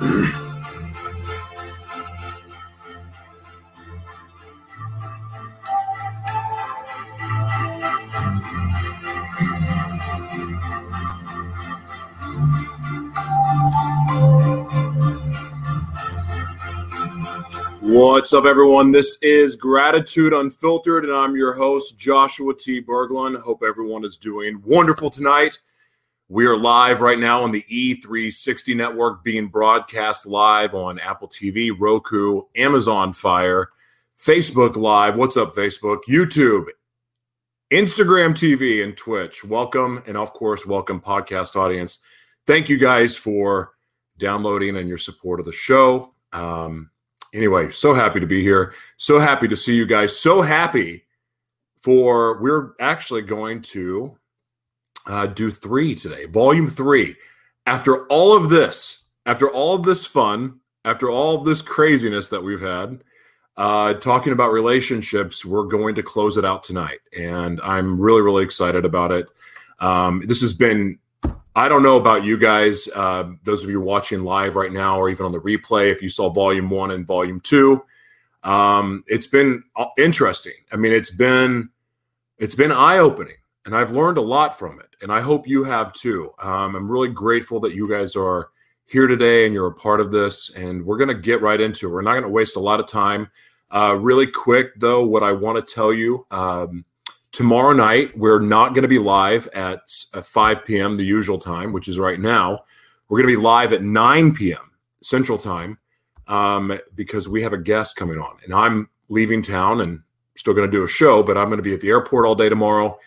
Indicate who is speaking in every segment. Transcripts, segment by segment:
Speaker 1: What's up, everyone? This is Gratitude Unfiltered, and I'm your host, Joshua T. Berglund. Hope everyone is doing wonderful tonight. We are live right now on the E360 network, being broadcast live on Apple TV, Roku, Amazon Fire, Facebook Live. What's up, Facebook? YouTube, Instagram TV, and Twitch. Welcome, and of course, welcome, podcast audience. Thank you guys for downloading and your support of the show. Um, anyway, so happy to be here. So happy to see you guys. So happy for we're actually going to uh, do three today, volume three. After all of this, after all of this fun, after all of this craziness that we've had, uh, talking about relationships, we're going to close it out tonight. And I'm really, really excited about it. Um, this has been I don't know about you guys, uh, those of you watching live right now, or even on the replay, if you saw volume one and volume two, um, it's been uh, interesting. I mean, it's been it's been eye opening, and I've learned a lot from it, and I hope you have too. Um, I'm really grateful that you guys are here today and you're a part of this, and we're going to get right into it. We're not going to waste a lot of time. Uh, really quick though, what I want to tell you. Um, Tomorrow night, we're not going to be live at 5 p.m., the usual time, which is right now. We're going to be live at 9 p.m. Central Time um, because we have a guest coming on. And I'm leaving town and still going to do a show, but I'm going to be at the airport all day tomorrow.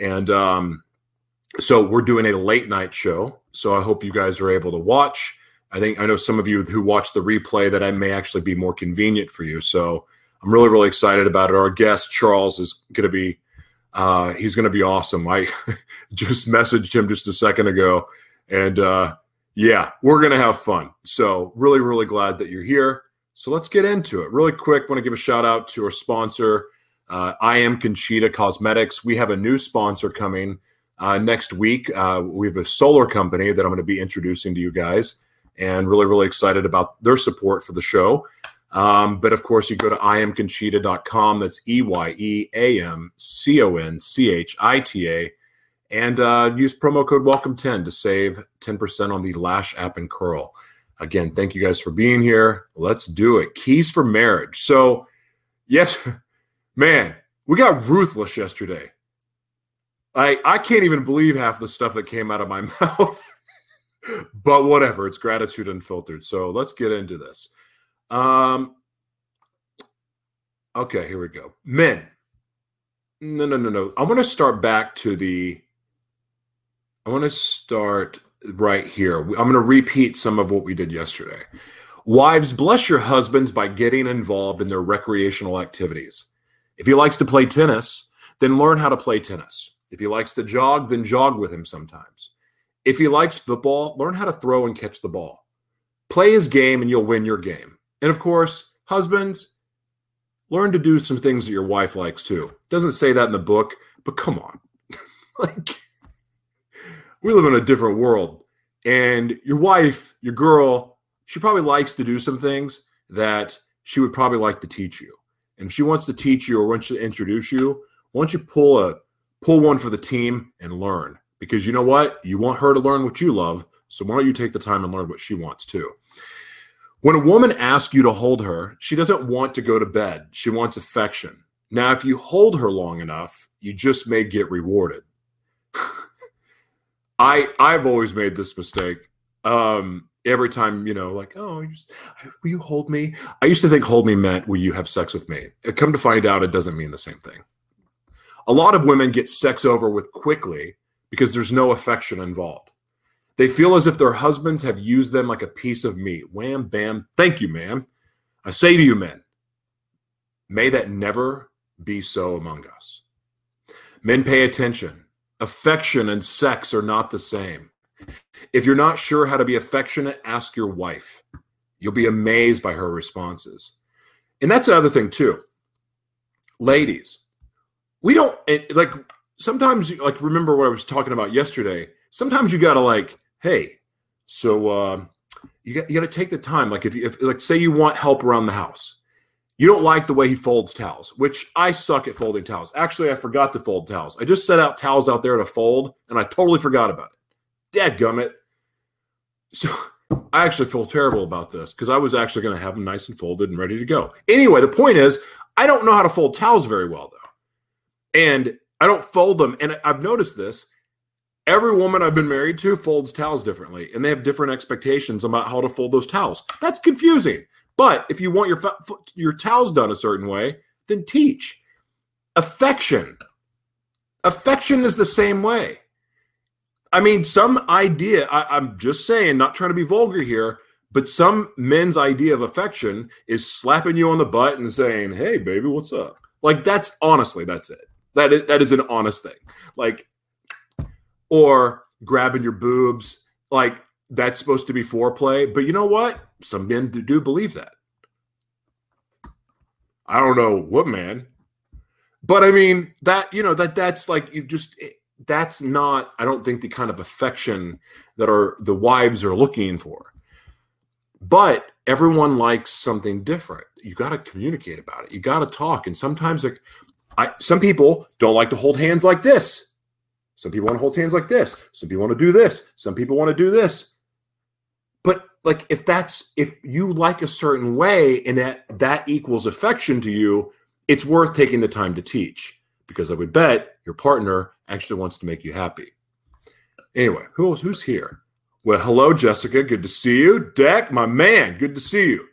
Speaker 1: And um, so we're doing a late night show. So I hope you guys are able to watch. I think I know some of you who watch the replay that I may actually be more convenient for you. So I'm really, really excited about it. Our guest, Charles, is going to be uh, he's going to be awesome. I just messaged him just a second ago, and uh, yeah, we're going to have fun. So, really, really glad that you're here. So, let's get into it. Really quick, want to give a shout out to our sponsor, uh, I am Conchita Cosmetics. We have a new sponsor coming uh, next week. Uh, we have a solar company that I'm going to be introducing to you guys, and really, really excited about their support for the show. Um, but of course, you go to eyeamconchita.com. That's E Y E A M C O N C H I T A. And uh, use promo code welcome10 to save 10% on the Lash app and curl. Again, thank you guys for being here. Let's do it. Keys for marriage. So, yes, man, we got ruthless yesterday. I I can't even believe half the stuff that came out of my mouth. but whatever, it's gratitude unfiltered. So let's get into this. Um. Okay, here we go. Men. No, no, no, no. I want to start back to the. I want to start right here. I'm going to repeat some of what we did yesterday. Wives, bless your husbands by getting involved in their recreational activities. If he likes to play tennis, then learn how to play tennis. If he likes to jog, then jog with him sometimes. If he likes football, learn how to throw and catch the ball. Play his game and you'll win your game. And of course, husbands, learn to do some things that your wife likes too. Doesn't say that in the book, but come on. like we live in a different world. And your wife, your girl, she probably likes to do some things that she would probably like to teach you. And if she wants to teach you or wants to introduce you, why don't you pull a pull one for the team and learn? Because you know what? You want her to learn what you love. So why don't you take the time and learn what she wants too? When a woman asks you to hold her, she doesn't want to go to bed. She wants affection. Now, if you hold her long enough, you just may get rewarded. I I've always made this mistake. Um, every time, you know, like, oh, will you hold me? I used to think hold me meant will you have sex with me? Uh, come to find out, it doesn't mean the same thing. A lot of women get sex over with quickly because there's no affection involved. They feel as if their husbands have used them like a piece of meat. Wham, bam. Thank you, ma'am. I say to you, men, may that never be so among us. Men, pay attention. Affection and sex are not the same. If you're not sure how to be affectionate, ask your wife. You'll be amazed by her responses. And that's another thing, too. Ladies, we don't like sometimes, like, remember what I was talking about yesterday. Sometimes you got to, like, hey, so uh, you got, you got to take the time. Like if you, if like say you want help around the house, you don't like the way he folds towels, which I suck at folding towels. Actually, I forgot to fold towels. I just set out towels out there to fold, and I totally forgot about it. Dead gummit. So I actually feel terrible about this because I was actually going to have them nice and folded and ready to go. Anyway, the point is, I don't know how to fold towels very well though, and I don't fold them. And I've noticed this every woman I've been married to folds towels differently, and they have different expectations about how to fold those towels. That's confusing. But if you want your your towels done a certain way, then teach. Affection. Affection is the same way. I mean, some idea, I, I'm just saying, not trying to be vulgar here, but some men's idea of affection is slapping you on the butt and saying, Hey, baby, what's up? Like, that's honestly, that's it. That is, that is an honest thing. Like, or grabbing your boobs. Like that's supposed to be foreplay. But you know what? Some men do believe that. I don't know what man, but I mean that you know that that's like you just that's not I don't think the kind of affection that are the wives are looking for. But everyone likes something different. You got to communicate about it. You got to talk. And sometimes like I some people don't like to hold hands like this. Some people want to hold hands like this. Some people want to do this. Some people want to do this. But like if that's if you like a certain way and that that equals affection to you, it's worth taking the time to teach because I would bet your partner actually wants to make you happy. Anyway, who's who's here? Well, hello, Jessica. Good to see you. Deck, my man, good to see you.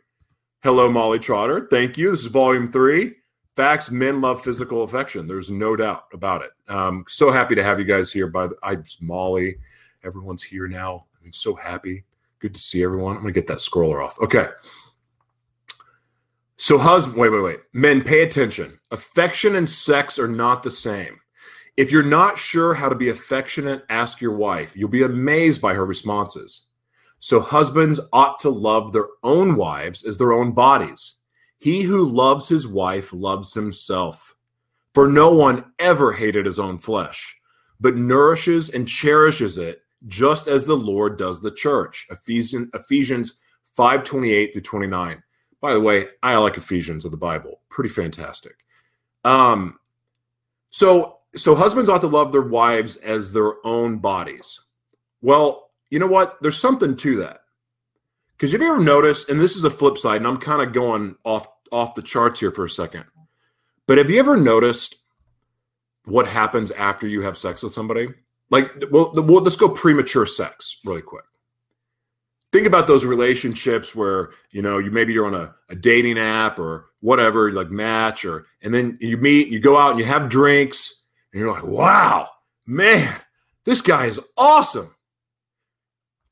Speaker 1: Hello, Molly Trotter. Thank you. This is volume three facts men love physical affection there's no doubt about it um, so happy to have you guys here by the i'm molly everyone's here now i'm so happy good to see everyone i'm gonna get that scroller off okay so husband wait wait wait men pay attention affection and sex are not the same if you're not sure how to be affectionate ask your wife you'll be amazed by her responses so husbands ought to love their own wives as their own bodies he who loves his wife loves himself. For no one ever hated his own flesh, but nourishes and cherishes it, just as the Lord does the church. Ephesians, Ephesians 5 28 through 29. By the way, I like Ephesians of the Bible. Pretty fantastic. Um, so so husbands ought to love their wives as their own bodies. Well, you know what? There's something to that. Because have you ever noticed, and this is a flip side, and I'm kind of going off off the charts here for a second, but have you ever noticed what happens after you have sex with somebody? Like, well, well let's go premature sex really quick. Think about those relationships where you know you maybe you're on a, a dating app or whatever, like Match, or and then you meet, you go out and you have drinks, and you're like, wow, man, this guy is awesome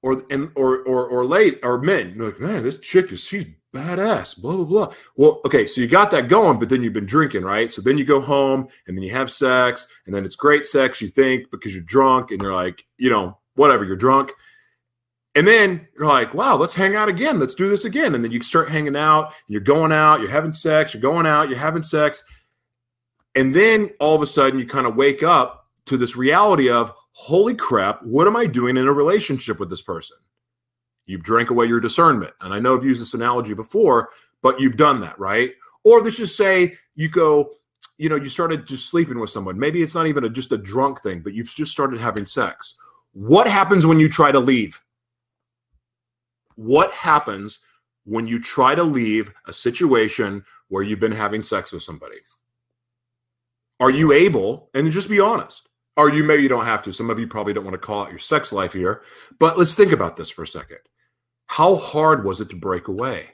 Speaker 1: or and or or or late or men. You're like, man, this chick is she's badass. Blah blah blah. Well, okay, so you got that going, but then you've been drinking, right? So then you go home and then you have sex, and then it's great sex. You think because you're drunk and you're like, you know, whatever, you're drunk. And then you're like, wow, let's hang out again. Let's do this again. And then you start hanging out, and you're going out, you're having sex, you're going out, you're having sex. And then all of a sudden you kind of wake up to this reality of, holy crap, what am I doing in a relationship with this person? You've drank away your discernment. And I know I've used this analogy before, but you've done that, right? Or let's just say you go, you know, you started just sleeping with someone. Maybe it's not even a, just a drunk thing, but you've just started having sex. What happens when you try to leave? What happens when you try to leave a situation where you've been having sex with somebody? Are you able, and just be honest, or you maybe you don't have to. Some of you probably don't want to call out your sex life here, but let's think about this for a second. How hard was it to break away?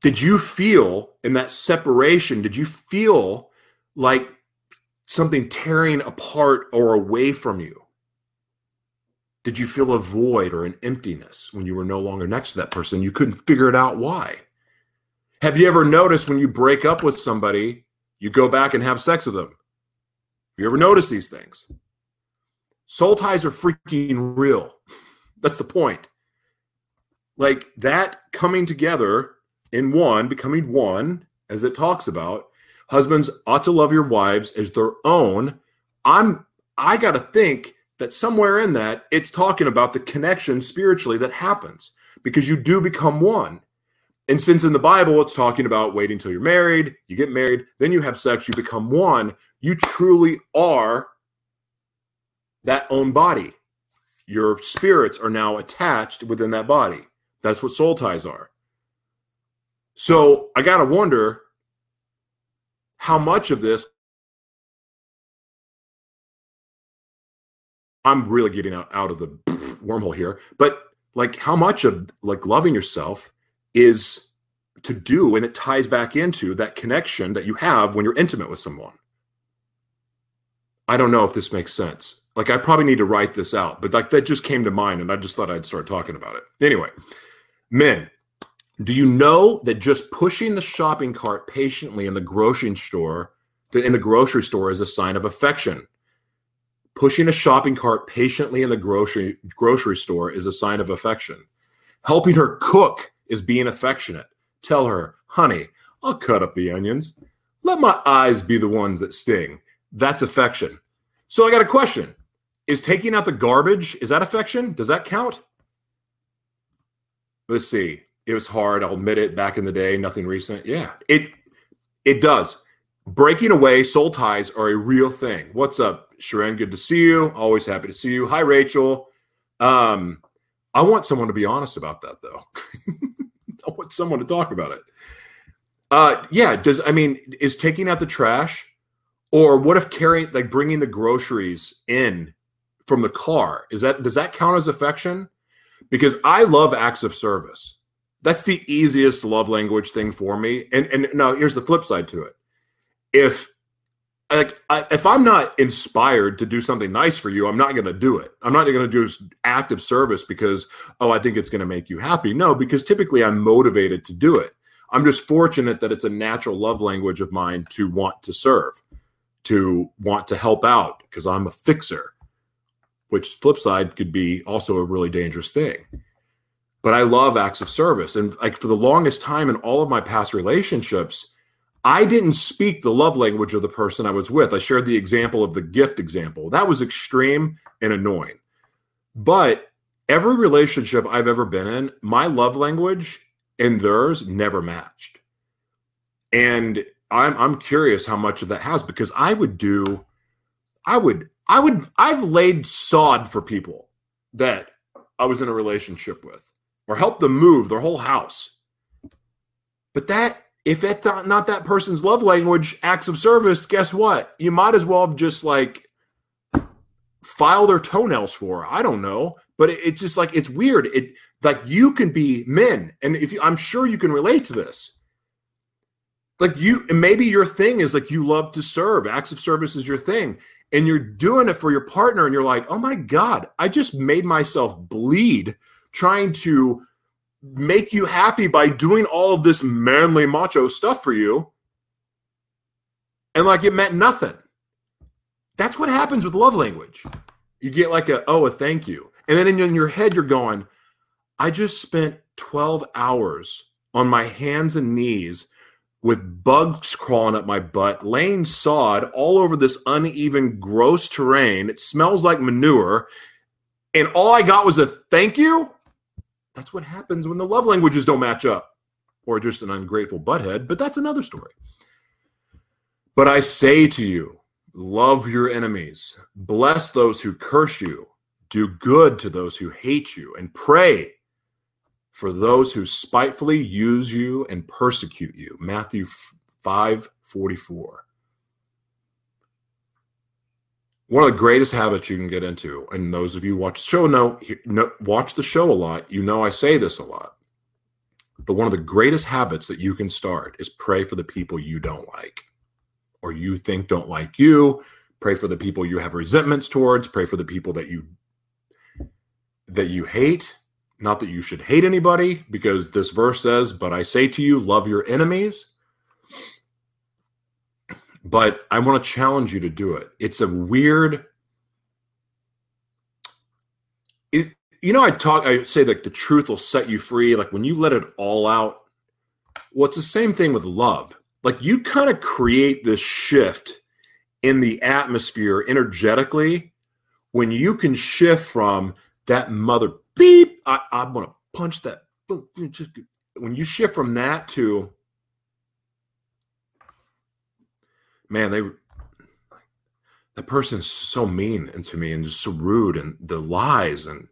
Speaker 1: Did you feel in that separation, did you feel like something tearing apart or away from you? Did you feel a void or an emptiness when you were no longer next to that person? You couldn't figure it out why. Have you ever noticed when you break up with somebody, you go back and have sex with them? Have you ever notice these things? Soul ties are freaking real. That's the point. Like that coming together in one, becoming one, as it talks about, husbands ought to love your wives as their own. I'm I gotta think that somewhere in that it's talking about the connection spiritually that happens because you do become one. And since in the Bible it's talking about waiting until you're married, you get married, then you have sex, you become one, you truly are that own body. Your spirits are now attached within that body. That's what soul ties are. So I got to wonder how much of this I'm really getting out, out of the wormhole here, but like how much of like loving yourself is to do and it ties back into that connection that you have when you're intimate with someone. I don't know if this makes sense. Like I probably need to write this out, but like that just came to mind and I just thought I'd start talking about it. Anyway, men, do you know that just pushing the shopping cart patiently in the grocery store, in the grocery store is a sign of affection? Pushing a shopping cart patiently in the grocery grocery store is a sign of affection. Helping her cook is being affectionate. Tell her, honey, I'll cut up the onions. Let my eyes be the ones that sting. That's affection. So I got a question. Is taking out the garbage, is that affection? Does that count? Let's see. It was hard, I'll admit it, back in the day, nothing recent. Yeah. It it does breaking away soul ties are a real thing. What's up, Sharon? Good to see you. Always happy to see you. Hi, Rachel. Um, I want someone to be honest about that, though. I want someone to talk about it. Uh, yeah. Does I mean is taking out the trash, or what if carrying like bringing the groceries in from the car? Is that does that count as affection? Because I love acts of service. That's the easiest love language thing for me. And and now here's the flip side to it if like I, if I'm not inspired to do something nice for you, I'm not going to do it. I'm not going to do active service because oh, I think it's going to make you happy. No, because typically I'm motivated to do it. I'm just fortunate that it's a natural love language of mine to want to serve, to want to help out because I'm a fixer. Which flip side could be also a really dangerous thing. But I love acts of service, and like for the longest time in all of my past relationships I didn't speak the love language of the person I was with. I shared the example of the gift example. That was extreme and annoying. But every relationship I've ever been in, my love language and theirs never matched. And I'm I'm curious how much of that has because I would do I would I would I've laid sod for people that I was in a relationship with or helped them move their whole house. But that if it's not that person's love language, acts of service, guess what? You might as well have just like filed their toenails for. I don't know, but it, it's just like it's weird. It like you can be men, and if you, I'm sure you can relate to this. Like you, maybe your thing is like you love to serve. Acts of service is your thing, and you're doing it for your partner, and you're like, oh my god, I just made myself bleed trying to make you happy by doing all of this manly macho stuff for you. And like it meant nothing. That's what happens with love language. You get like a oh a thank you. And then in your head you're going i just spent 12 hours on my hands and knees with bugs crawling up my butt laying sod all over this uneven gross terrain. It smells like manure. And all i got was a thank you that's what happens when the love languages don't match up, or just an ungrateful butthead, but that's another story. But I say to you, love your enemies, bless those who curse you, do good to those who hate you, and pray for those who spitefully use you and persecute you. Matthew 5 44 one of the greatest habits you can get into, and those of you watch the show know, know watch the show a lot. You know I say this a lot, but one of the greatest habits that you can start is pray for the people you don't like, or you think don't like you. Pray for the people you have resentments towards. Pray for the people that you that you hate. Not that you should hate anybody, because this verse says, "But I say to you, love your enemies." But I want to challenge you to do it. It's a weird. It, you know, I talk. I say like the truth will set you free. Like when you let it all out. Well, it's the same thing with love. Like you kind of create this shift in the atmosphere energetically when you can shift from that mother beep, I, I'm to punch that. When you shift from that to, man, they, that person's so mean to me and just so rude and the lies and,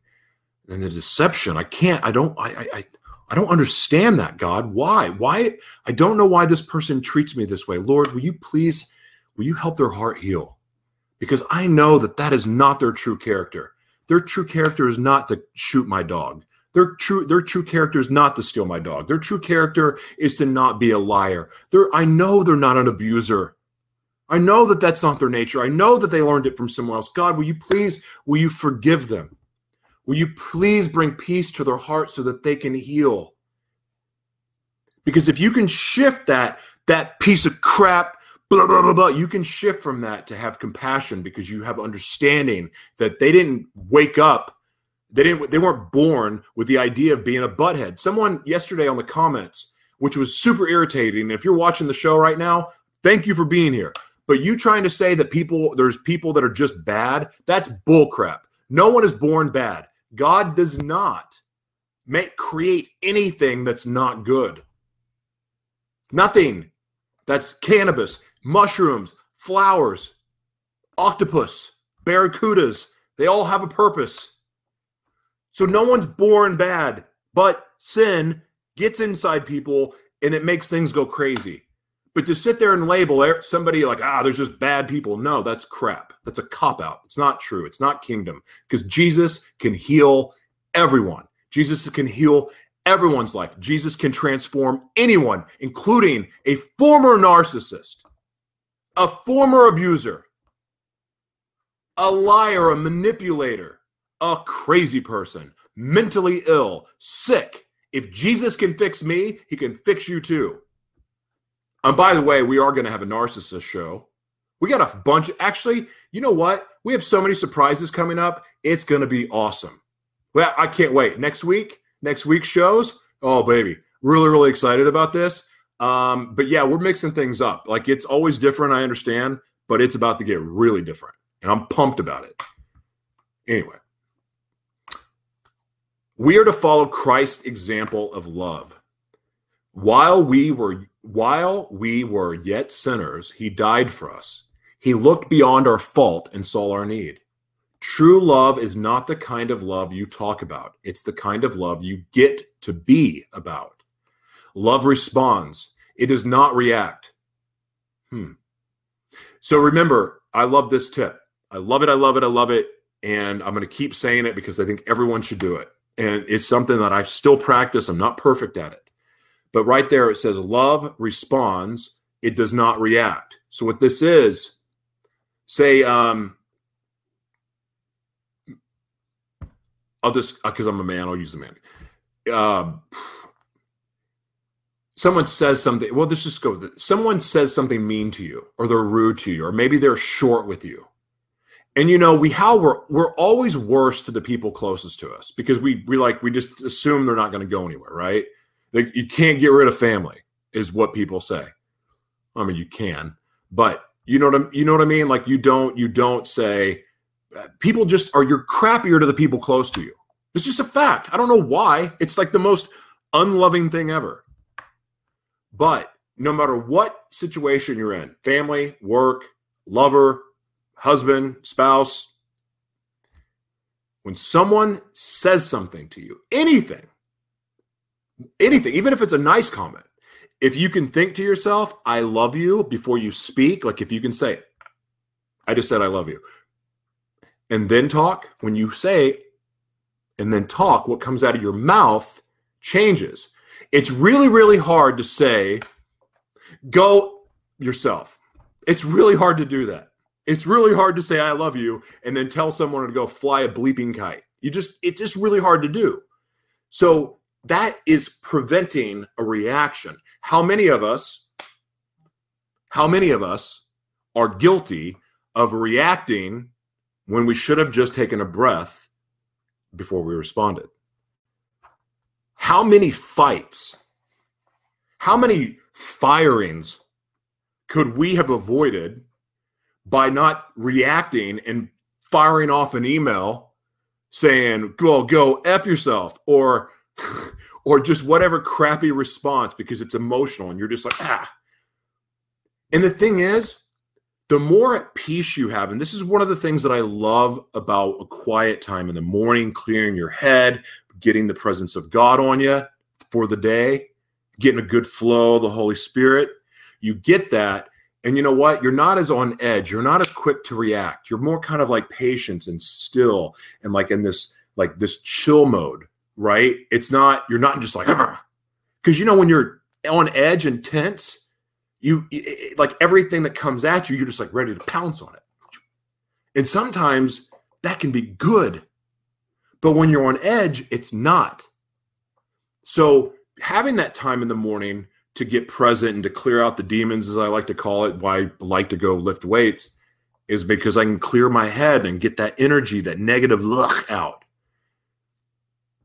Speaker 1: and the deception. I can't, I don't, I, I, I don't understand that, God. Why? Why? I don't know why this person treats me this way. Lord, will you please, will you help their heart heal? Because I know that that is not their true character. Their true character is not to shoot my dog. Their true their true character is not to steal my dog. Their true character is to not be a liar. They're, I know they're not an abuser. I know that that's not their nature. I know that they learned it from somewhere else. God, will you please will you forgive them? Will you please bring peace to their heart so that they can heal? Because if you can shift that that piece of crap blah blah blah blah you can shift from that to have compassion because you have understanding that they didn't wake up they didn't they weren't born with the idea of being a butthead someone yesterday on the comments which was super irritating if you're watching the show right now thank you for being here but you trying to say that people there's people that are just bad that's bullcrap no one is born bad god does not make create anything that's not good nothing that's cannabis mushrooms, flowers, octopus, barracudas. They all have a purpose. So no one's born bad, but sin gets inside people and it makes things go crazy. But to sit there and label somebody like, ah, there's just bad people. No, that's crap. That's a cop out. It's not true. It's not kingdom because Jesus can heal everyone. Jesus can heal everyone's life. Jesus can transform anyone, including a former narcissist a former abuser, a liar, a manipulator, a crazy person, mentally ill, sick. If Jesus can fix me, he can fix you too. And by the way, we are going to have a narcissist show. We got a bunch. Actually, you know what? We have so many surprises coming up. It's going to be awesome. Well, I can't wait. Next week, next week's shows. Oh, baby. Really, really excited about this. Um, but yeah, we're mixing things up. Like it's always different, I understand, but it's about to get really different. And I'm pumped about it. Anyway, we are to follow Christ's example of love. While we were while we were yet sinners, he died for us. He looked beyond our fault and saw our need. True love is not the kind of love you talk about. It's the kind of love you get to be about. Love responds, it does not react. Hmm. So remember, I love this tip. I love it. I love it. I love it. And I'm going to keep saying it because I think everyone should do it. And it's something that I still practice. I'm not perfect at it. But right there, it says love responds, it does not react. So what this is, say, um, I'll just because I'm a man, I'll use the man. Uh, someone says something well let's just go with it someone says something mean to you or they're rude to you or maybe they're short with you and you know we how we're we're always worse to the people closest to us because we we like we just assume they're not going to go anywhere right like you can't get rid of family is what people say. I mean you can but you know what i you know what i mean? Like you don't you don't say uh, people just are you're crappier to the people close to you. It's just a fact. I don't know why. It's like the most unloving thing ever. But no matter what situation you're in family, work, lover, husband, spouse when someone says something to you, anything, anything, even if it's a nice comment, if you can think to yourself, I love you before you speak, like if you can say, I just said I love you, and then talk, when you say, and then talk, what comes out of your mouth changes. It's really, really hard to say, go yourself. It's really hard to do that. It's really hard to say, I love you, and then tell someone to go fly a bleeping kite. You just, it's just really hard to do. So that is preventing a reaction. How many of us, how many of us are guilty of reacting when we should have just taken a breath before we responded? How many fights, how many firings could we have avoided by not reacting and firing off an email saying, "Well, go f yourself," or or just whatever crappy response because it's emotional and you're just like ah. And the thing is, the more at peace you have, and this is one of the things that I love about a quiet time in the morning, clearing your head, getting the presence of God on you for the day, getting a good flow of the Holy Spirit. You get that. And you know what? You're not as on edge. You're not as quick to react. You're more kind of like patient and still and like in this like this chill mode, right? It's not, you're not just like, uh-huh. ah. because you know, when you're on edge and tense, you like everything that comes at you, you're just like ready to pounce on it. And sometimes that can be good. But when you're on edge, it's not. So having that time in the morning to get present and to clear out the demons, as I like to call it, why I like to go lift weights, is because I can clear my head and get that energy, that negative look out.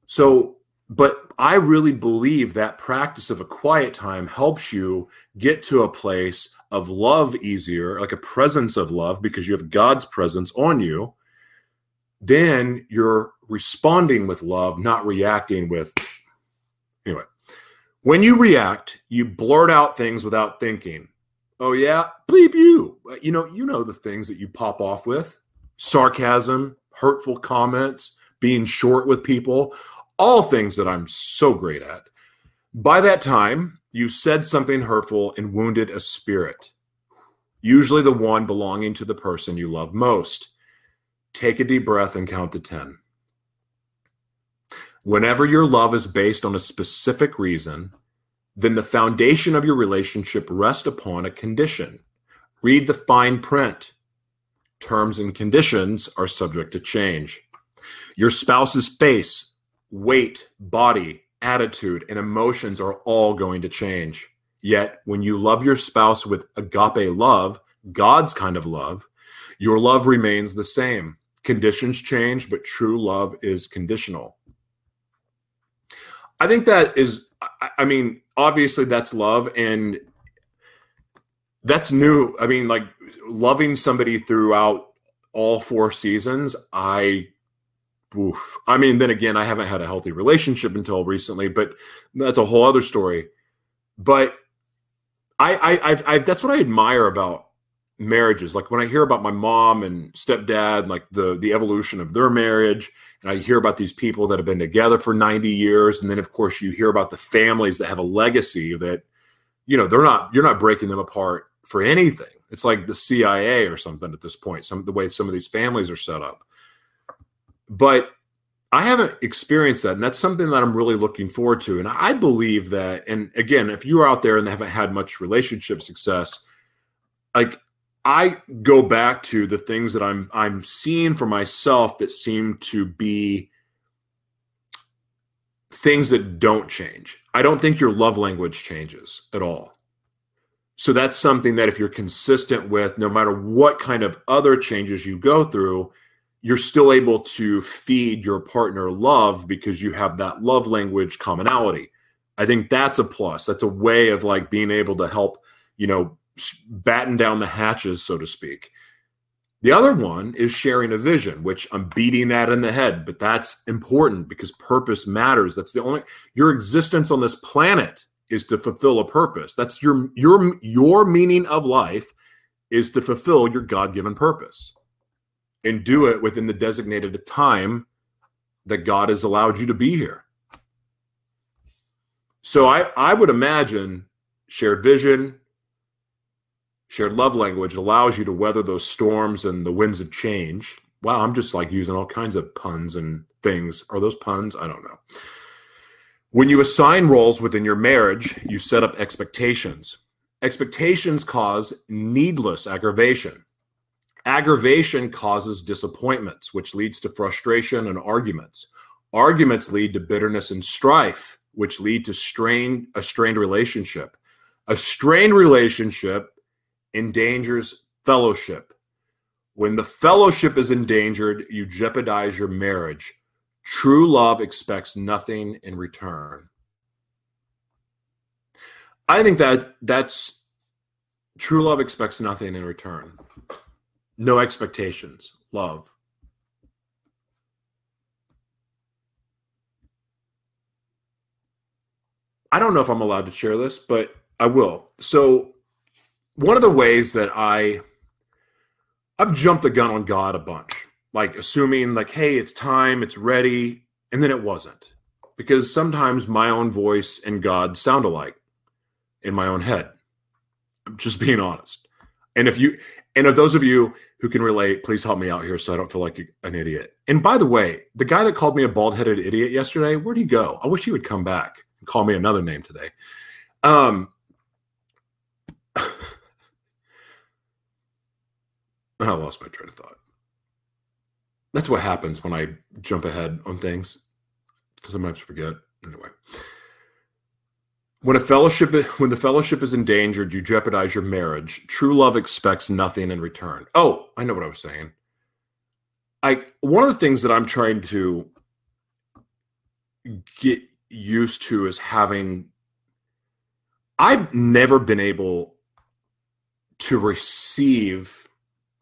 Speaker 1: So, but I really believe that practice of a quiet time helps you get to a place of love easier, like a presence of love, because you have God's presence on you. Then you're responding with love, not reacting with. Anyway, when you react, you blurt out things without thinking. Oh yeah, bleep you. You know, you know the things that you pop off with: sarcasm, hurtful comments, being short with people, all things that I'm so great at. By that time, you said something hurtful and wounded a spirit, usually the one belonging to the person you love most. Take a deep breath and count to 10. Whenever your love is based on a specific reason, then the foundation of your relationship rests upon a condition. Read the fine print. Terms and conditions are subject to change. Your spouse's face, weight, body, attitude, and emotions are all going to change. Yet, when you love your spouse with agape love, God's kind of love, your love remains the same. Conditions change, but true love is conditional. I think that is, I mean, obviously that's love and that's new. I mean, like loving somebody throughout all four seasons, I oof. I mean, then again, I haven't had a healthy relationship until recently, but that's a whole other story. But I, I, I've, I've, that's what I admire about marriages like when i hear about my mom and stepdad like the the evolution of their marriage and i hear about these people that have been together for 90 years and then of course you hear about the families that have a legacy that you know they're not you're not breaking them apart for anything it's like the cia or something at this point some the way some of these families are set up but I haven't experienced that. And that's something that I'm really looking forward to. And I believe that, and again, if you're out there and haven't had much relationship success, like I go back to the things that I'm I'm seeing for myself that seem to be things that don't change. I don't think your love language changes at all. So that's something that if you're consistent with no matter what kind of other changes you go through, you're still able to feed your partner love because you have that love language commonality. I think that's a plus. That's a way of like being able to help, you know, batten down the hatches, so to speak. The other one is sharing a vision, which I'm beating that in the head, but that's important because purpose matters. That's the only your existence on this planet is to fulfill a purpose. That's your your your meaning of life is to fulfill your God-given purpose and do it within the designated time that God has allowed you to be here. So I I would imagine shared vision, Shared love language allows you to weather those storms and the winds of change. Wow, I'm just like using all kinds of puns and things. Are those puns? I don't know. When you assign roles within your marriage, you set up expectations. Expectations cause needless aggravation. Aggravation causes disappointments, which leads to frustration and arguments. Arguments lead to bitterness and strife, which lead to strain, a strained relationship. A strained relationship endangers fellowship. When the fellowship is endangered, you jeopardize your marriage. True love expects nothing in return. I think that that's true love expects nothing in return. No expectations. Love. I don't know if I'm allowed to share this, but I will. So, one of the ways that I I've jumped the gun on God a bunch, like assuming like, hey, it's time, it's ready, and then it wasn't. Because sometimes my own voice and God sound alike in my own head. I'm just being honest. And if you and of those of you who can relate, please help me out here so I don't feel like an idiot. And by the way, the guy that called me a bald headed idiot yesterday, where'd he go? I wish he would come back and call me another name today. Um, I lost my train of thought. That's what happens when I jump ahead on things. Sometimes forget. Anyway when a fellowship when the fellowship is endangered you jeopardize your marriage. True love expects nothing in return. Oh i know what i was saying. I one of the things that i'm trying to get used to is having i've never been able to receive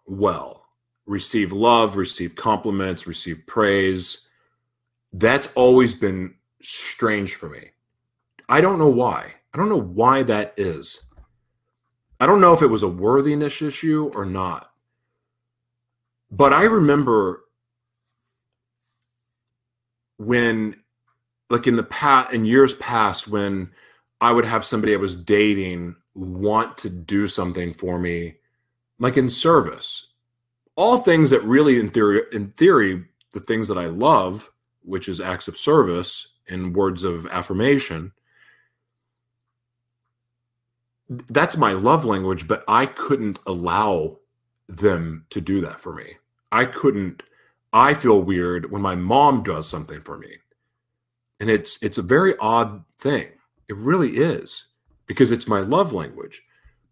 Speaker 1: well receive love receive compliments receive praise. That's always been strange for me I don't know why. I don't know why that is. I don't know if it was a worthiness issue or not. But I remember when, like in the past, in years past, when I would have somebody I was dating want to do something for me, like in service. All things that really, in theory, in theory, the things that I love, which is acts of service and words of affirmation, that's my love language, but I couldn't allow them to do that for me. I couldn't I feel weird when my mom does something for me. And it's it's a very odd thing. It really is because it's my love language.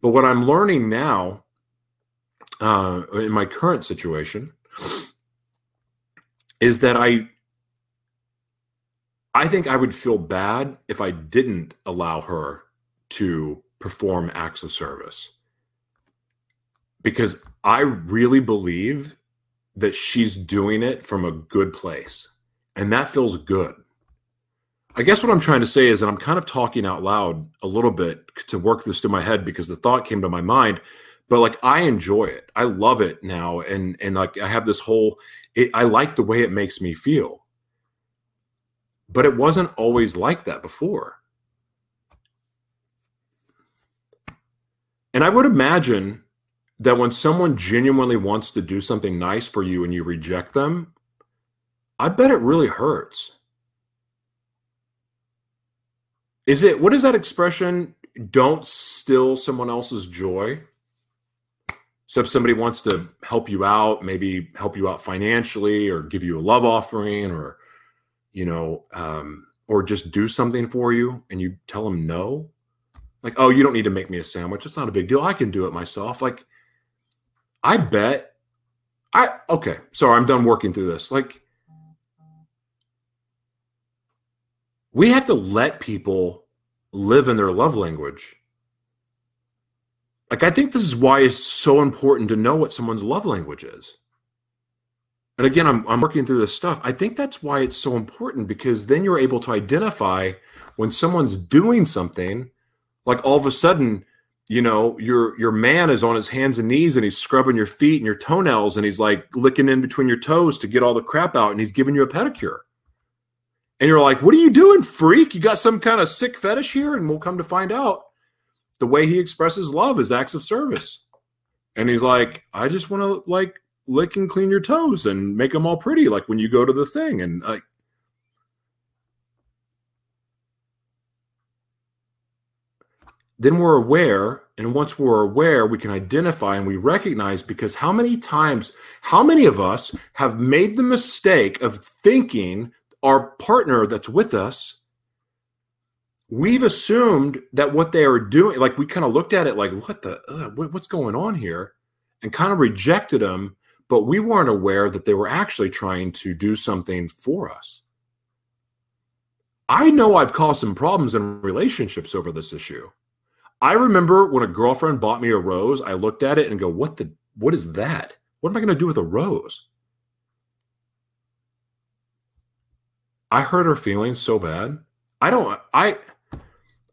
Speaker 1: But what I'm learning now uh, in my current situation is that I I think I would feel bad if I didn't allow her to perform acts of service because I really believe that she's doing it from a good place and that feels good. I guess what I'm trying to say is that I'm kind of talking out loud a little bit to work this to my head because the thought came to my mind but like I enjoy it. I love it now and and like I have this whole it, I like the way it makes me feel. But it wasn't always like that before. And I would imagine that when someone genuinely wants to do something nice for you and you reject them, I bet it really hurts. Is it, what is that expression? Don't steal someone else's joy. So if somebody wants to help you out, maybe help you out financially or give you a love offering or, you know, um, or just do something for you and you tell them no, like, oh, you don't need to make me a sandwich. It's not a big deal. I can do it myself. Like, I bet I okay, sorry, I'm done working through this. Like we have to let people live in their love language. Like I think this is why it's so important to know what someone's love language is. And again, I'm I'm working through this stuff. I think that's why it's so important because then you're able to identify when someone's doing something like all of a sudden you know your your man is on his hands and knees and he's scrubbing your feet and your toenails and he's like licking in between your toes to get all the crap out and he's giving you a pedicure. And you're like what are you doing freak? You got some kind of sick fetish here? And we'll come to find out the way he expresses love is acts of service. And he's like i just want to like lick and clean your toes and make them all pretty like when you go to the thing. And like then we're aware and once we're aware we can identify and we recognize because how many times how many of us have made the mistake of thinking our partner that's with us we've assumed that what they are doing like we kind of looked at it like what the uh, what's going on here? and kind of rejected them but we weren't aware that they were actually trying to do something for us. I know i've caused some problems in relationships over this issue I remember when a girlfriend bought me a rose, I looked at it and go, "What the? What is that? What am I going to do with a rose?" I hurt her feelings so bad. I don't. I.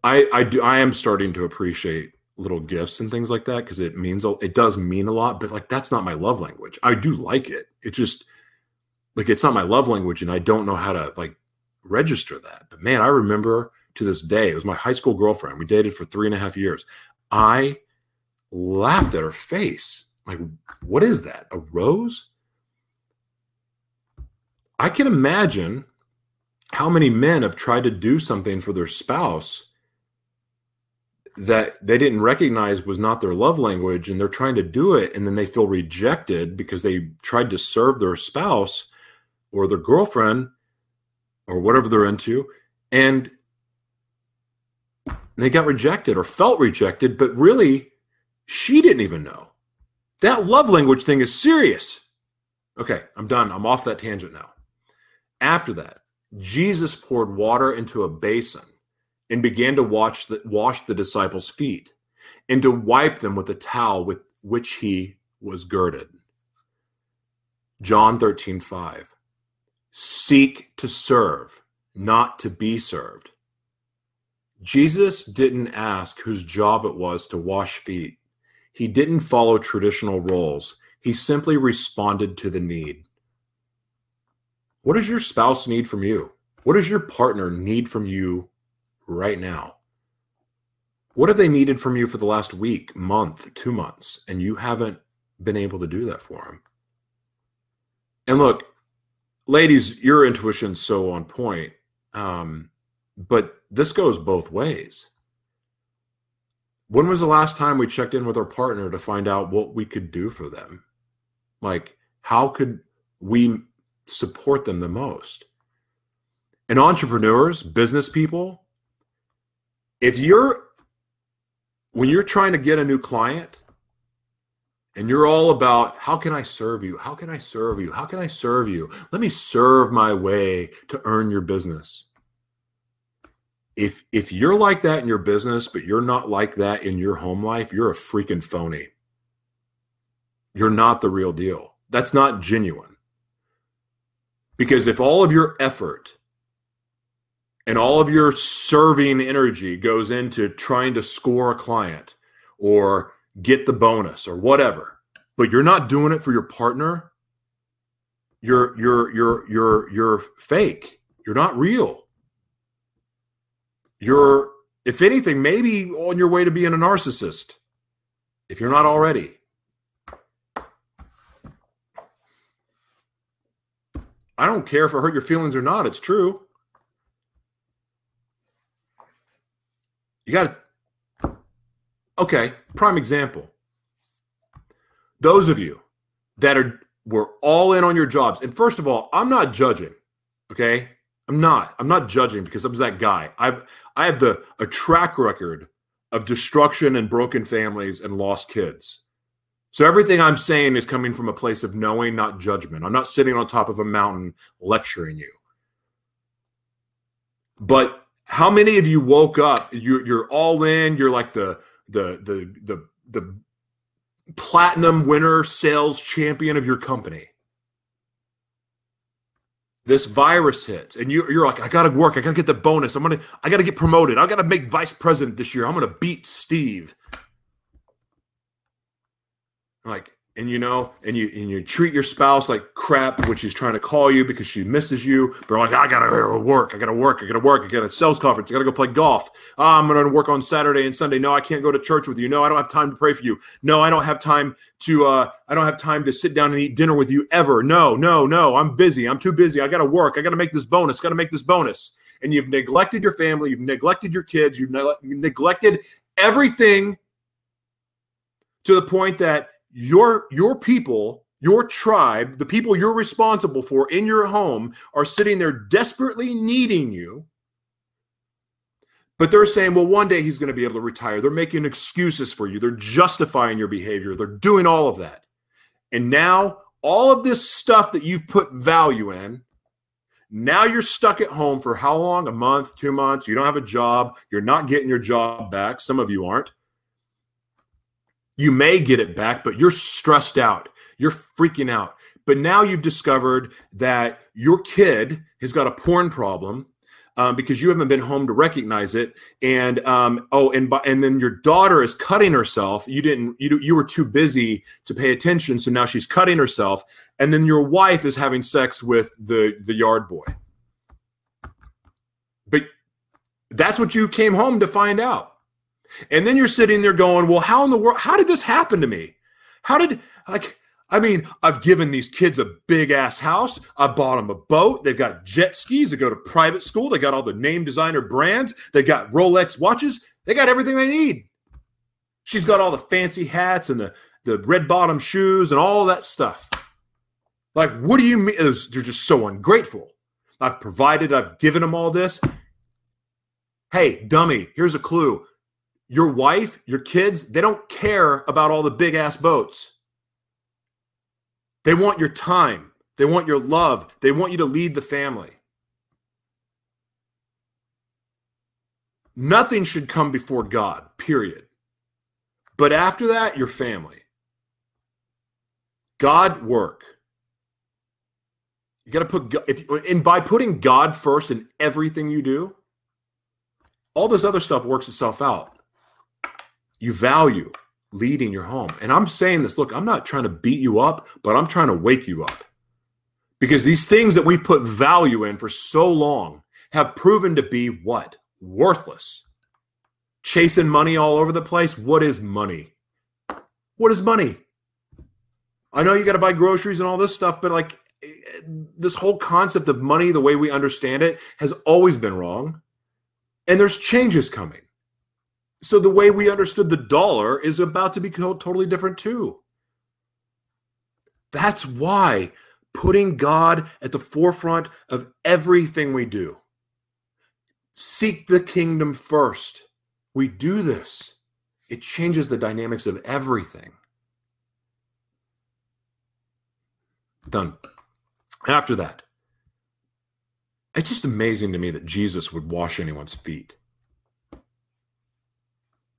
Speaker 1: I I do I am starting to appreciate little gifts and things like that because it means it does mean a lot. But like that's not my love language. I do like it. It just like it's not my love language, and I don't know how to like register that. But man, I remember to this day, it was my high school girlfriend. We dated for three and a half years. I laughed at her face. Like, what is that? A rose? I can imagine how many men have tried to do something for their spouse that they didn't recognize was not their love language and they're trying to do it and then they feel rejected because they tried to serve their spouse or their girlfriend or whatever they're into and they got rejected or felt rejected but really she didn't even know. That love language thing is serious. Okay i'm done. I'm off that tangent now. After that jesus poured water into a basin and began to watch the, wash the disciples feet and to wipe them with the towel with which he was girded. John 13 5 seek to serve, not to be served. Jesus didn't ask whose job it was to wash feet. He didn't follow traditional roles. He simply responded to the need. What does your spouse need from you? What does your partner need from you right now? What have they needed from you for the last week, month, two months, and you haven't been able to do that for them? And look, ladies, your intuition's so on point. Um, but this goes both ways. When was the last time we checked in with our partner to find out what we could do for them? Like, how could we support them the most? And entrepreneurs, business people, if you're when you're trying to get a new client, and you're all about how can I serve you? How can I serve you? How can I serve you? Let me serve my way to earn your business. If if you're like that in your business, but you're not like that in your home life, you're a freaking phony. You're not the real deal. That's not genuine. Because if all of your effort and all of your serving energy goes into trying to score a client or get the bonus or whatever, but you're not doing it for your partner, you're you're you're you're you're fake. You're not real. You're if anything maybe on your way to being a narcissist if you're not already. I don't care if it hurt your feelings or not. It's true. You got to Okay, prime example. Those of you that are were all in on your jobs, and first of all, I'm not judging. Okay, I'm not. I'm not judging because I'm that guy. I've I have the a track record of destruction and broken families and lost kids. So everything I'm saying is coming from a place of knowing, not judgment. I'm not sitting on top of a mountain lecturing you. But how many of you woke up? You're, you're all in. You're like the the the the the platinum winner sales champion of your company this virus hits and you, you're like i gotta work. I gotta get the bonus. I'm gonna i gotta get promoted. I gotta make vice president this year. I'm gonna beat steve. Like and you know, and you and you treat your spouse like crap when she's trying to call you because she misses you. But like, I gotta work, I gotta work, I gotta work, I got a sales conference, I gotta go play golf. Oh, I'm gonna work on Saturday and Sunday. No, I can't go to church with you. No, I don't have time to pray for you. No, I don't have time to uh I don't have time to sit down and eat dinner with you ever. No, no, no, I'm busy. I'm too busy. I gotta work. I gotta make this bonus, gotta make this bonus. And you've neglected your family, you've neglected your kids, you've, ne- you've neglected everything to the point that your your people your tribe the people you're responsible for in your home are sitting there desperately needing you. But they're saying well one day he's going to be able to retire. They're making excuses for you. They're justifying your behavior. They're doing all of that. And now all of this stuff that you've put value in now you're stuck at home for how long? A month two months? You don't have a job. You're not getting your job back. Some of you aren't you may get it back, but you're stressed out. You're freaking out. But now you've discovered that your kid has got a porn problem. um, because you haven't been home to recognize it. And um, oh, and and then your daughter is cutting herself. You didn't. You you were too busy to pay attention, so now she's cutting herself. And then your wife is having sex with the the yard boy. But that's what you came home to find out. And then you're sitting there going, "Well, how in the world? How did this happen to me? How did like?" I mean, I've given these kids a big ass house. I bought them a boat. They've got jet skis. They go to private school. They got all the name designer brands. They got Rolex watches. They got everything they need. She's got all the fancy hats and the, the red bottom shoes and all that stuff. Like, what do you mean? they're just so ungrateful. I've provided, I've given them all this. Hey, dummy, here's a clue. Your wife, your kids, they don't care about all the big ass boats. They want your time. They want your love. They want you to lead the family. Nothing should come before God, period. But after that, your family. God work. You got to put if and by putting God first in everything you do, all this other stuff works itself out. You value leading your home. And I'm saying this, look, I'm not trying to beat you up, but I'm trying to wake you up. Because these things that we've put value in for so long have proven to be what? Worthless. Chasing money all over the place. What is money? What is money? I know you got to buy groceries and all this stuff, but like this whole concept of money, the way we understand it, has always been wrong. And there's changes coming. So the way we understood the dollar is about to be totally different too. That's why putting God at the forefront of everything we do. Seek the kingdom first. We do this. It changes the dynamics of everything. Done. After that, it's just amazing to me that Jesus would wash anyone's feet.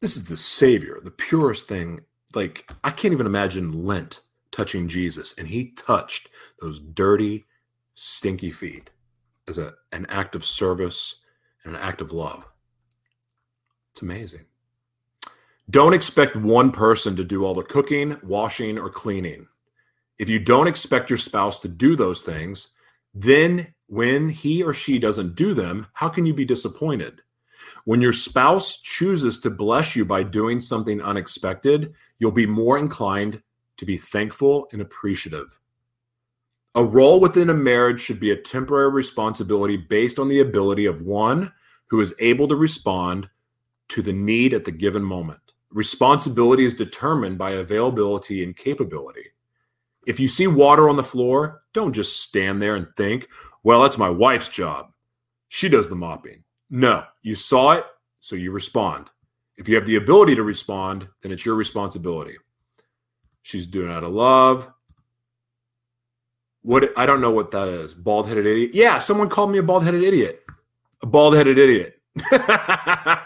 Speaker 1: This is the Savior, the purest thing. Like, I can't even imagine Lent touching Jesus. And he touched those dirty, stinky feet as a, an act of service and an act of love. It's amazing. Don't expect one person to do all the cooking, washing, or cleaning. If you don't expect your spouse to do those things, then when he or she doesn't do them, how can you be disappointed? When your spouse chooses to bless you by doing something unexpected, you'll be more inclined to be thankful and appreciative. A role within a marriage should be a temporary responsibility based on the ability of one who is able to respond to the need at the given moment. Responsibility is determined by availability and capability. If you see water on the floor, don't just stand there and think, well, that's my wife's job. She does the mopping. No, you saw it, so you respond. If you have the ability to respond, then it's your responsibility. She's doing it out of love. What I don't know what that is. Bald headed idiot. Yeah, someone called me a bald headed idiot. A bald headed idiot.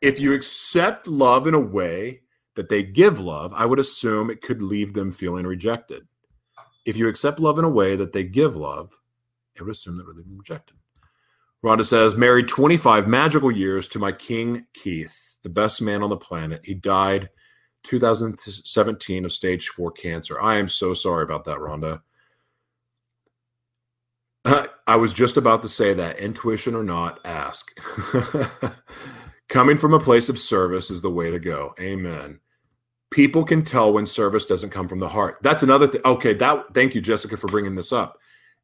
Speaker 1: if you accept love in a way that they give love, I would assume it could leave them feeling rejected. If you accept love in a way that they give love, I would assume that leave them rejected. Rhonda says, married 25 magical years to my King Keith, the best man on the planet. He died 2017 of stage four cancer. I am so sorry about that, Rhonda. I was just about to say that intuition or not, ask. Coming from a place of service is the way to go. Amen. People can tell when service doesn't come from the heart. That's another thing. Okay, that thank you, Jessica, for bringing this up.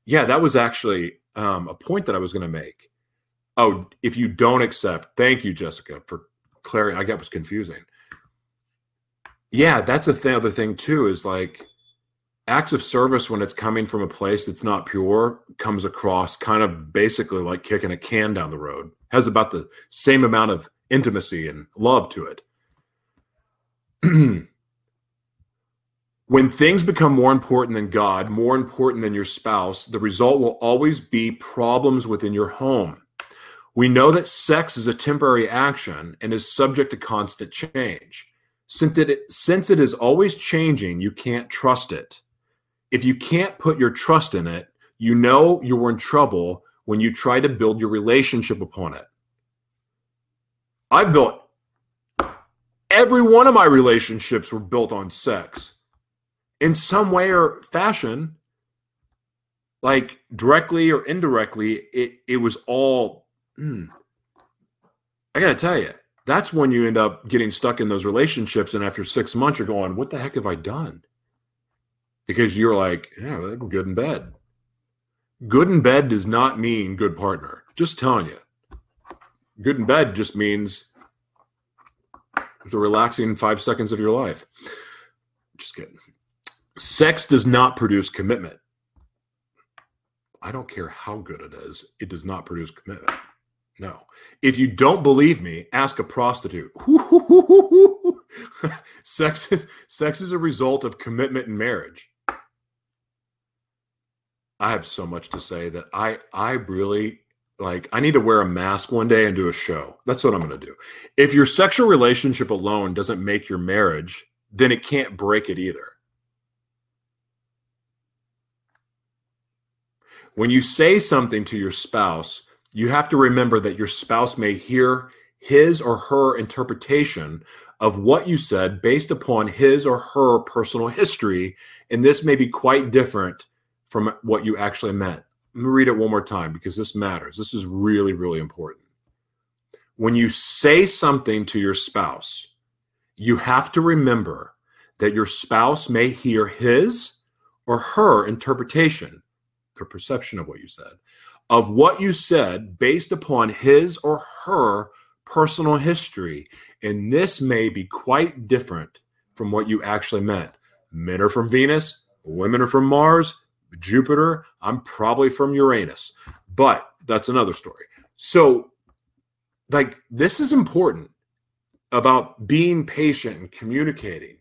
Speaker 1: Yeah, that was actually um, a point that I was going to make. Oh, if you don't accept, thank you, Jessica, for clarity. I get was confusing. Yeah, that's a th- other thing too. Is like acts of service when it's coming from a place that's not pure comes across kind of basically like kicking a can down the road. Has about the same amount of intimacy and love to it. When things become more important than God, more important than your spouse, the result will always be problems within your home. We know that sex is a temporary action and is subject to constant change. Since it, since it is always changing, you can't trust it. If you can't put your trust in it, you know you're in trouble when you try to build your relationship upon it. I built every one of my relationships were built on sex in some way or fashion like directly or indirectly it it was all mm, i gotta tell you that's when you end up getting stuck in those relationships and after six months you're going what the heck have i done? Because you're like yeah we're good in bed. Good in bed does not mean good partner. Just telling you good in bed just means it's a relaxing five seconds of your life. Just kidding sex does not produce commitment I don't care how good it is, it does not produce commitment. No. If you don't believe me, ask a prostitute. sex, is, sex is a result of commitment in marriage. I have so much to say that I I really like I need to wear a mask one day and do a show. That's what I'm going to do. If your sexual relationship alone doesn't make your marriage, then it can't break it either. When you say something to your spouse, you have to remember that your spouse may hear his or her interpretation of what you said based upon his or her personal history. And this may be quite different from what you actually meant. Let me read it one more time because this matters. This is really, really important. When you say something to your spouse, you have to remember that your spouse may hear his or her interpretation their perception of what you said, of what you said based upon his or her personal history. And this may be quite different from what you actually meant. Men are from Venus, women are from Mars, Jupiter. I'm probably from Uranus, but that's another story. So, like, this is important about being patient and communicating.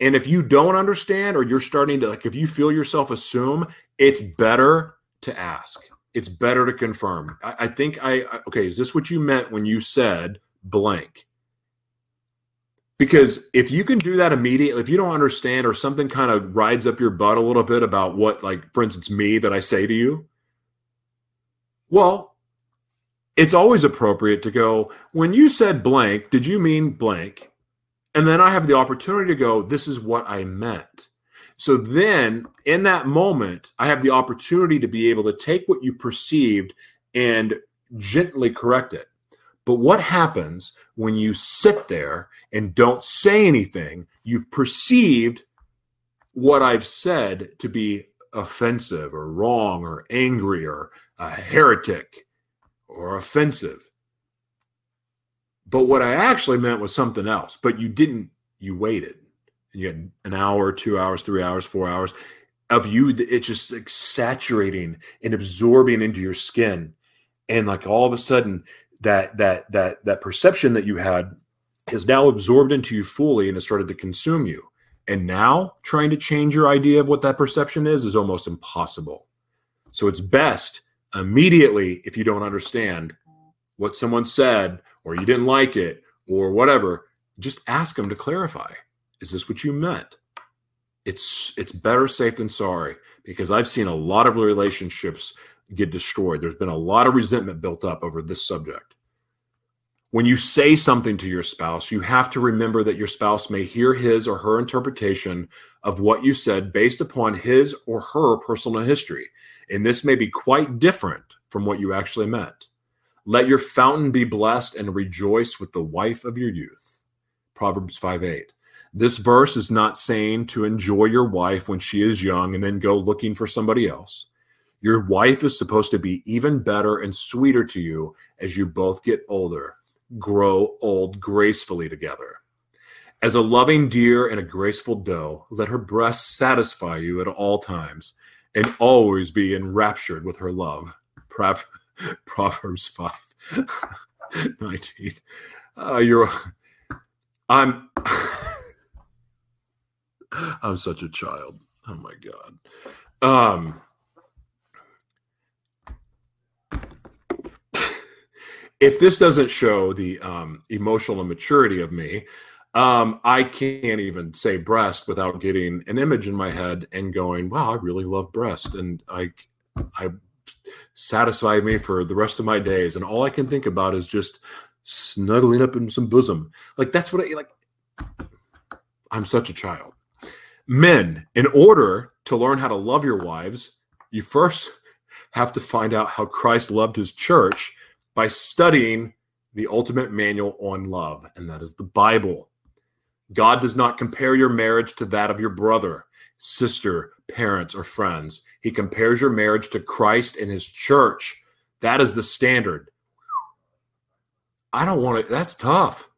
Speaker 1: And if you don't understand, or you're starting to like, if you feel yourself assume, it's better to ask. It's better to confirm. I, I think I, I, okay, is this what you meant when you said blank? Because if you can do that immediately, if you don't understand or something kind of rides up your butt a little bit about what, like, for instance, me that I say to you, well, it's always appropriate to go, when you said blank, did you mean blank? And then I have the opportunity to go, this is what I meant. So then in that moment, I have the opportunity to be able to take what you perceived and gently correct it. But what happens when you sit there and don't say anything? You've perceived what I've said to be offensive or wrong or angry or a heretic or offensive. But what I actually meant was something else, but you didn't, you waited you had an hour, two hours, three hours, four hours of you. It's just like saturating and absorbing into your skin, and like all of a sudden, that that that that perception that you had is now absorbed into you fully, and it started to consume you. And now, trying to change your idea of what that perception is is almost impossible. So it's best immediately if you don't understand what someone said or you didn't like it or whatever, just ask them to clarify is this what you meant? It's it's better safe than sorry because I've seen a lot of relationships get destroyed. There's been a lot of resentment built up over this subject. When you say something to your spouse, you have to remember that your spouse may hear his or her interpretation of what you said based upon his or her personal history. And this may be quite different from what you actually meant. Let your fountain be blessed and rejoice with the wife of your youth. Proverbs 5 8. This verse is not saying to enjoy your wife when she is young and then go looking for somebody else. Your wife is supposed to be even better and sweeter to you as you both get older, grow old gracefully together. As a loving deer and a graceful doe, let her breast satisfy you at all times and always be enraptured with her love. Proverbs 5 19. Uh, you're, I'm. I'm such a child. Oh my god. Um if this doesn't show the um, emotional immaturity of me, um, I can't even say breast without getting an image in my head and going, "Wow, I really love breast," and I, I satisfy me for the rest of my days. And all I can think about is just snuggling up in some bosom. Like that's what I like. I'm such a child. Men, in order to learn how to love your wives, you first have to find out how Christ loved his church by studying the ultimate manual on love, and that is the Bible. God does not compare your marriage to that of your brother, sister, parents, or friends. He compares your marriage to Christ and his church. That is the standard. I don't want it. that's tough.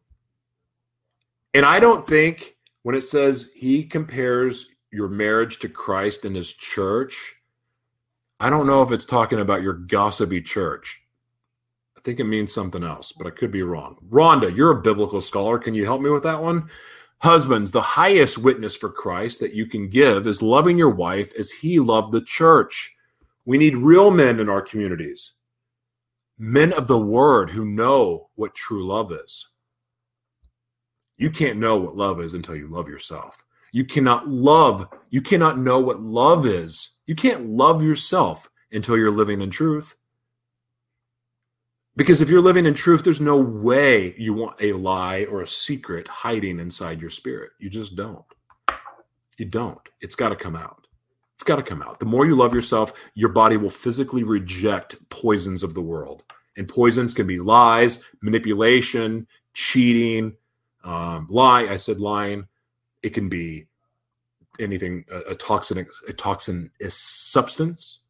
Speaker 1: And I don't think when it says he compares your marriage to Christ and his church, I don't know if it's talking about your gossipy church. I think it means something else, but I could be wrong. Rhonda, you're a biblical scholar. Can you help me with that one? Husbands, the highest witness for Christ that you can give is loving your wife as he loved the church. We need real men in our communities, men of the word who know what true love is. You can't know what love is until you love yourself. You cannot love, you cannot know what love is. You can't love yourself until you're living in truth. Because if you're living in truth, there's no way you want a lie or a secret hiding inside your spirit. You just don't. You don't. It's got to come out. It's got to come out. The more you love yourself, your body will physically reject poisons of the world. And poisons can be lies, manipulation, cheating, um, lie. I said lying. It can be anything, a, a toxin, a toxin is substance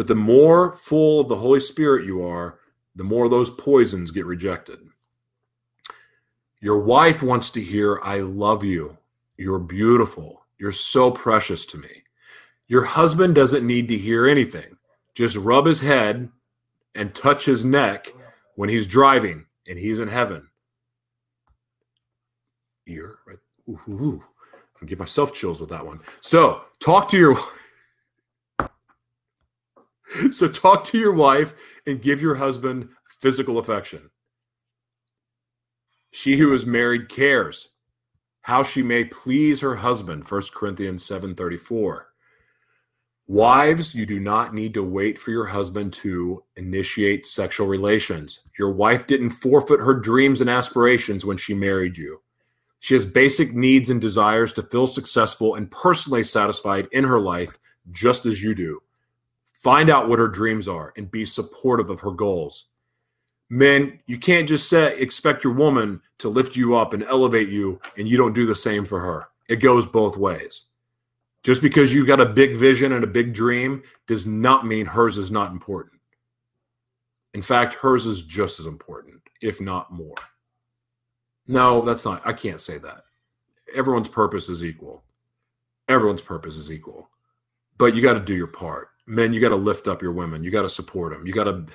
Speaker 1: but the more full of the Holy Spirit you are, the more those poisons get rejected. Your wife wants to hear, I love you. You're beautiful. You're so precious to me. Your husband doesn't need to hear anything. Just rub his head and touch his neck when he's driving and he's in heaven. Ear, right? Ooh, ooh, ooh. I give myself chills with that one. So talk to your so talk to your wife and give your husband physical affection. She who is married cares how she may please her husband 1 corinthians 7.34 wives you do not need to wait for your husband to initiate sexual relations your wife didn't forfeit her dreams and aspirations when she married you she has basic needs and desires to feel successful and personally satisfied in her life just as you do Find out what her dreams are and be supportive of her goals. Men, you can't just say expect your woman to lift you up and elevate you and you don't do the same for her. It goes both ways. Just because you've got a big vision and a big dream does not mean hers is not important. In fact, hers is just as important, if not more. No, that's not, I can't say that. Everyone's purpose is equal. Everyone's purpose is equal. But you got to do your part. Men you got to lift up your women. You got to support them you got to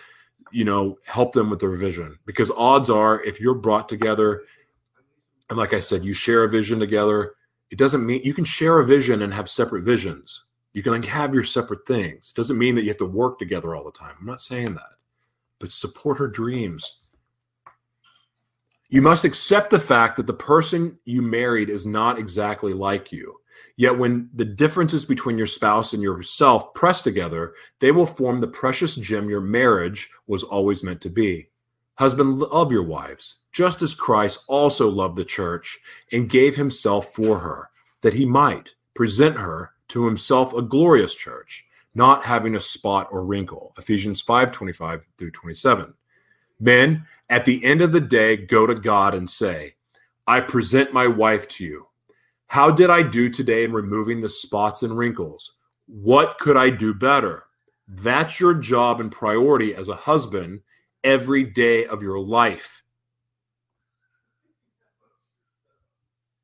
Speaker 1: you know help them with their vision. Because odds are if you're brought together and like i said you share a vision together it doesn't mean you can share a vision and have separate visions. You can have your separate things. It doesn't mean that you have to work together all the time. I'm not saying that. But support her dreams you must accept the fact that the person you married is not exactly like you Yet, when the differences between your spouse and yourself press together, they will form the precious gem your marriage was always meant to be. Husband, love your wives, just as Christ also loved the church and gave himself for her, that he might present her to himself a glorious church, not having a spot or wrinkle. Ephesians 5 25 through 27. Men, at the end of the day, go to God and say, I present my wife to you how did I do today in removing the spots and wrinkles? What could I do better? That's your job and priority as a husband every day of your life.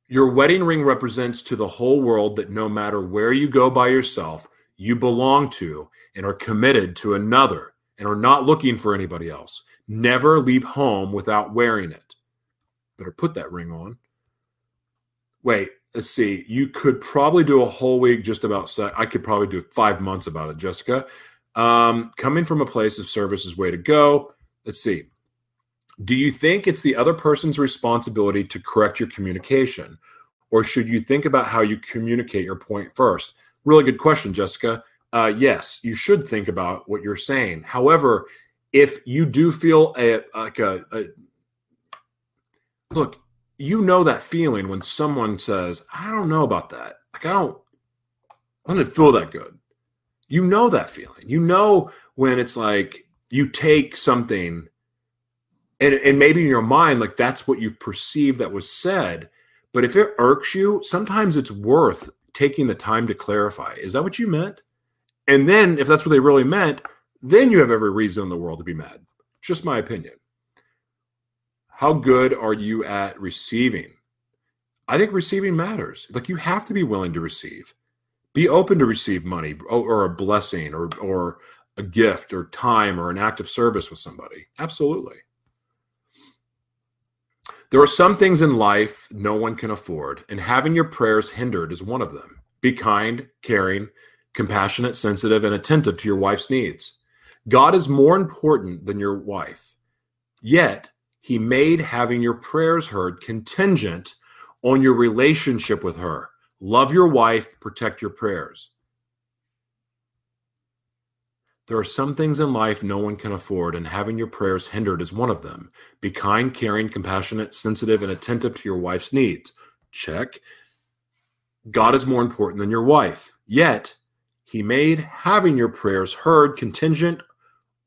Speaker 1: Your wedding ring represents to the whole world that no matter where you go by yourself, you belong to and are committed to another and are not looking for anybody else. Never leave home without wearing it. Better put that ring on. Wait, let's see, you could probably do a whole week just about sex. I could probably do five months about it, Jessica. Um, coming from a place of service is way to go. Let's see. Do you think it's the other person's responsibility to correct your communication? Or should you think about how you communicate your point first? Really good question, Jessica. uh, yes, you should think about what you're saying. However, if you do feel a like a, a look, you know that feeling when someone says, "I don't know about that." Like I don't, I didn't feel that good. You know that feeling. You know when it's like you take something, and and maybe in your mind, like that's what you've perceived that was said. But if it irks you, sometimes it's worth taking the time to clarify. Is that what you meant? And then, if that's what they really meant, then you have every reason in the world to be mad. Just my opinion. How good are you at receiving? I think receiving matters. Like you have to be willing to receive. Be open to receive money or, or a blessing or or a gift or time or an act of service with somebody. Absolutely. There are some things in life no one can afford, and having your prayers hindered is one of them. Be kind, caring, compassionate, sensitive, and attentive to your wife's needs. God is more important than your wife. Yet, he made having your prayers heard contingent on your relationship with her. Love your wife, protect your prayers. There are some things in life no one can afford, and having your prayers hindered is one of them. Be kind, caring, compassionate, sensitive, and attentive to your wife's needs. Check. God is more important than your wife. Yet, he made having your prayers heard contingent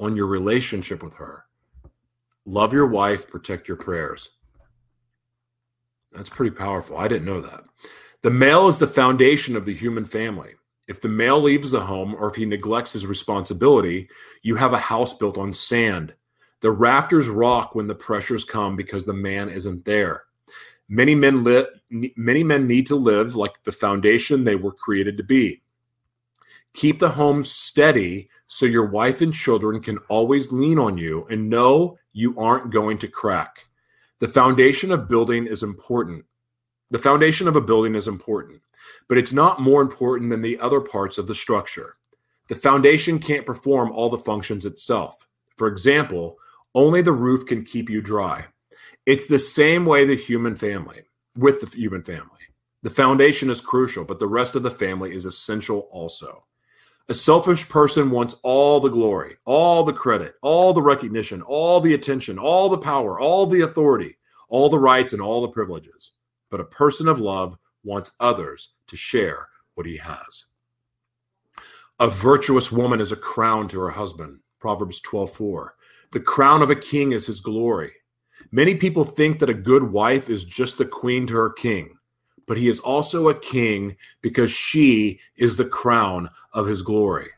Speaker 1: on your relationship with her. Love your wife, protect your prayers. That's pretty powerful. I didn't know that. The male is the foundation of the human family. If the male leaves the home or if he neglects his responsibility, you have a house built on sand. The rafters rock when the pressures come because the man isn't there. Many men li- many men need to live like the foundation they were created to be. Keep the home steady so your wife and children can always lean on you and know you aren't going to crack. The foundation of building is important. The foundation of a building is important, but it's not more important than the other parts of the structure. The foundation can't perform all the functions itself. For example, only the roof can keep you dry. It's the same way the human family, with the human family. The foundation is crucial, but the rest of the family is essential also. A selfish person wants all the glory, all the credit, all the recognition, all the attention, all the power, all the authority, all the rights, and all the privileges. But a person of love wants others to share what he has. A virtuous woman is a crown to her husband. Proverbs 12:4. The crown of a king is his glory. Many people think that a good wife is just the queen to her king but he is also a king because she is the crown of his glory.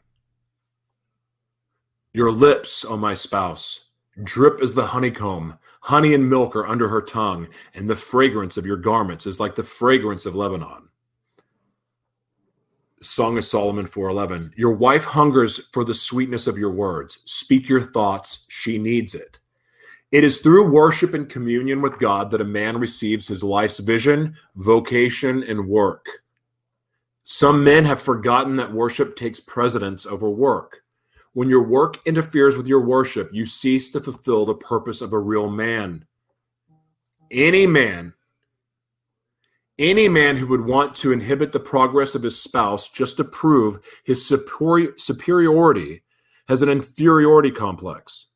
Speaker 1: Your lips, O my spouse, drip as the honeycomb. Honey and milk are under her tongue, and the fragrance of your garments is like the fragrance of Lebanon. Song of Solomon 4:11 Your wife hungers for the sweetness of your words. Speak your thoughts, she needs it. It is through worship and communion with God that a man receives his life's vision, vocation, and work. Some men have forgotten that worship takes precedence over work. When your work interferes with your worship, you cease to fulfill the purpose of a real man. Any man, any man who would want to inhibit the progress of his spouse just to prove his superiority has an inferiority complex.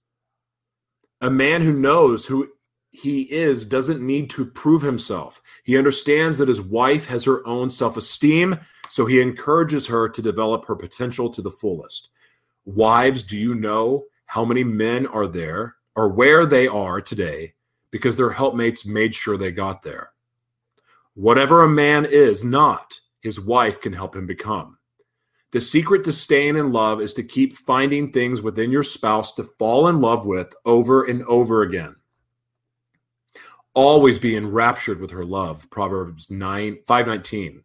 Speaker 1: A man who knows who he is doesn't need to prove himself. He understands that his wife has her own self esteem, so he encourages her to develop her potential to the fullest. Wives, do you know how many men are there or where they are today because their helpmates made sure they got there? Whatever a man is not, his wife can help him become. The secret to staying in love is to keep finding things within your spouse to fall in love with over and over again. Always be enraptured with her love. Proverbs 9 519.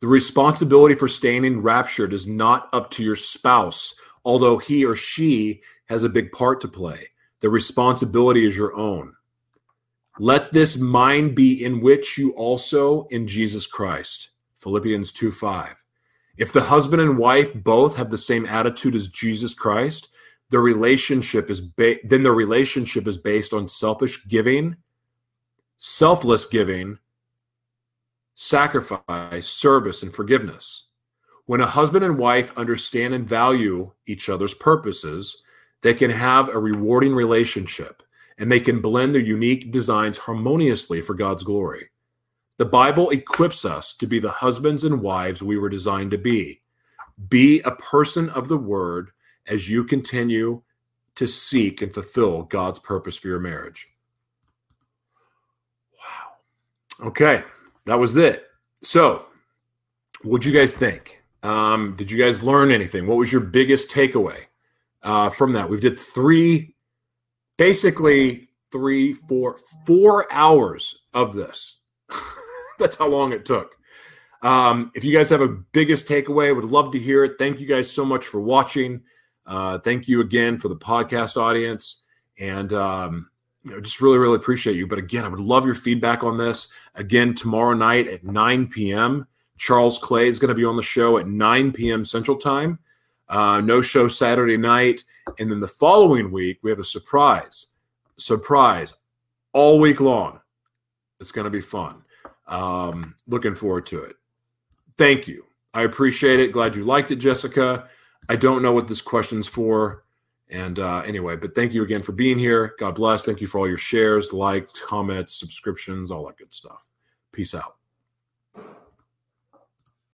Speaker 1: The responsibility for staying enraptured is not up to your spouse, although he or she has a big part to play. The responsibility is your own. Let this mind be in which you also in Jesus Christ. Philippians 2 5. If the husband and wife both have the same attitude as Jesus Christ, the relationship is ba- then the relationship is based on selfish giving, selfless giving, sacrifice, service, and forgiveness. When a husband and wife understand and value each other's purposes, they can have a rewarding relationship and they can blend their unique designs harmoniously for God's glory. The Bible equips us to be the husbands and wives we were designed to be. Be a person of the word as you continue to seek and fulfill God's purpose for your marriage. Wow. Okay, that was it. So, what'd you guys think? Um, did you guys learn anything? What was your biggest takeaway uh, from that? We've did three, basically three, four, four hours of this. That's how long it took. Um, if you guys have a biggest takeaway, would love to hear it. Thank you guys so much for watching. Uh, thank you again for the podcast audience, and um, you know, just really, really appreciate you. But again, I would love your feedback on this. Again, tomorrow night at 9 p.m. Charles Clay is going to be on the show at 9 p.m. Central Time. Uh, no show Saturday night, and then the following week we have a surprise. Surprise all week long. It's going to be fun. Um, looking forward to it thank you. I appreciate it. Glad you liked it, Jessica. I don't know what this question's for. And uh, anyway, but thank you again for being here. God bless. Thank you for all your shares, likes, comments, subscriptions, all that good stuff. Peace out.